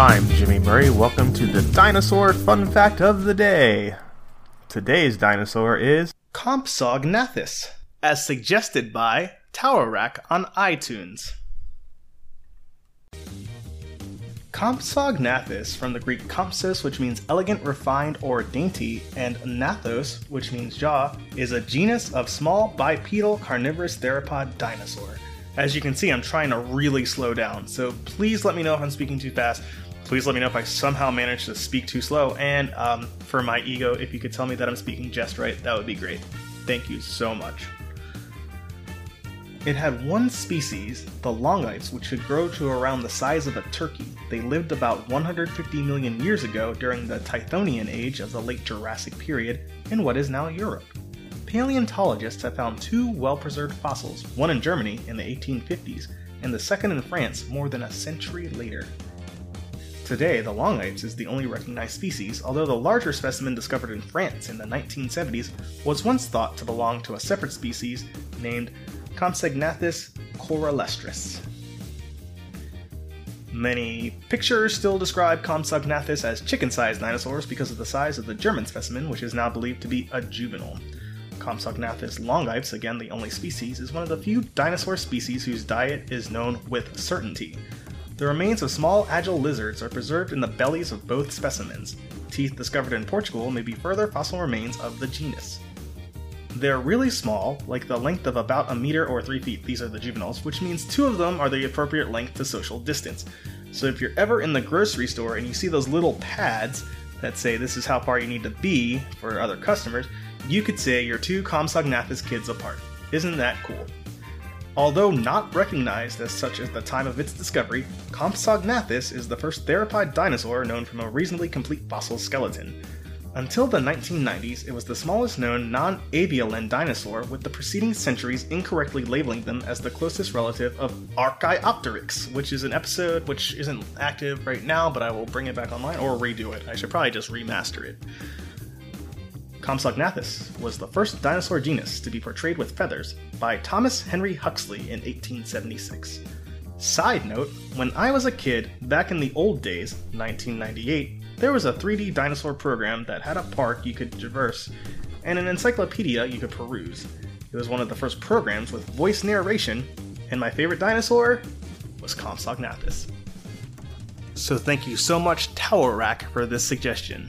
I'm Jimmy Murray. Welcome to the Dinosaur Fun Fact of the Day. Today's dinosaur is Compsognathus, as suggested by Tower Rack on iTunes. Compsognathus, from the Greek compsos, which means elegant, refined, or dainty, and gnathos, which means jaw, is a genus of small bipedal carnivorous theropod dinosaur. As you can see, I'm trying to really slow down, so please let me know if I'm speaking too fast. Please let me know if I somehow managed to speak too slow, and um, for my ego, if you could tell me that I'm speaking just right, that would be great. Thank you so much. It had one species, the longipes, which could grow to around the size of a turkey. They lived about 150 million years ago during the Tithonian age of the late Jurassic period in what is now Europe. Paleontologists have found two well preserved fossils, one in Germany in the 1850s and the second in France more than a century later. Today, the longipes is the only recognized species, although the larger specimen discovered in France in the 1970s was once thought to belong to a separate species named Compsognathus corallestris. Many pictures still describe Compsognathus as chicken-sized dinosaurs because of the size of the German specimen, which is now believed to be a juvenile. Compsognathus longipes, again the only species, is one of the few dinosaur species whose diet is known with certainty. The remains of small agile lizards are preserved in the bellies of both specimens. Teeth discovered in Portugal may be further fossil remains of the genus. They're really small, like the length of about a meter or three feet. These are the juveniles, which means two of them are the appropriate length to social distance. So if you're ever in the grocery store and you see those little pads that say this is how far you need to be for other customers, you could say you're two Compsognathus kids apart. Isn't that cool? Although not recognized as such at the time of its discovery, Compsognathus is the first theropod dinosaur known from a reasonably complete fossil skeleton. Until the 1990s, it was the smallest known non avialan dinosaur, with the preceding centuries incorrectly labeling them as the closest relative of Archaeopteryx, which is an episode which isn't active right now, but I will bring it back online or redo it. I should probably just remaster it. Compsognathus was the first dinosaur genus to be portrayed with feathers by Thomas Henry Huxley in 1876. Side note, when I was a kid, back in the old days, 1998, there was a 3D dinosaur program that had a park you could traverse and an encyclopedia you could peruse. It was one of the first programs with voice narration, and my favorite dinosaur was Compsognathus. So thank you so much, Tower Rack, for this suggestion.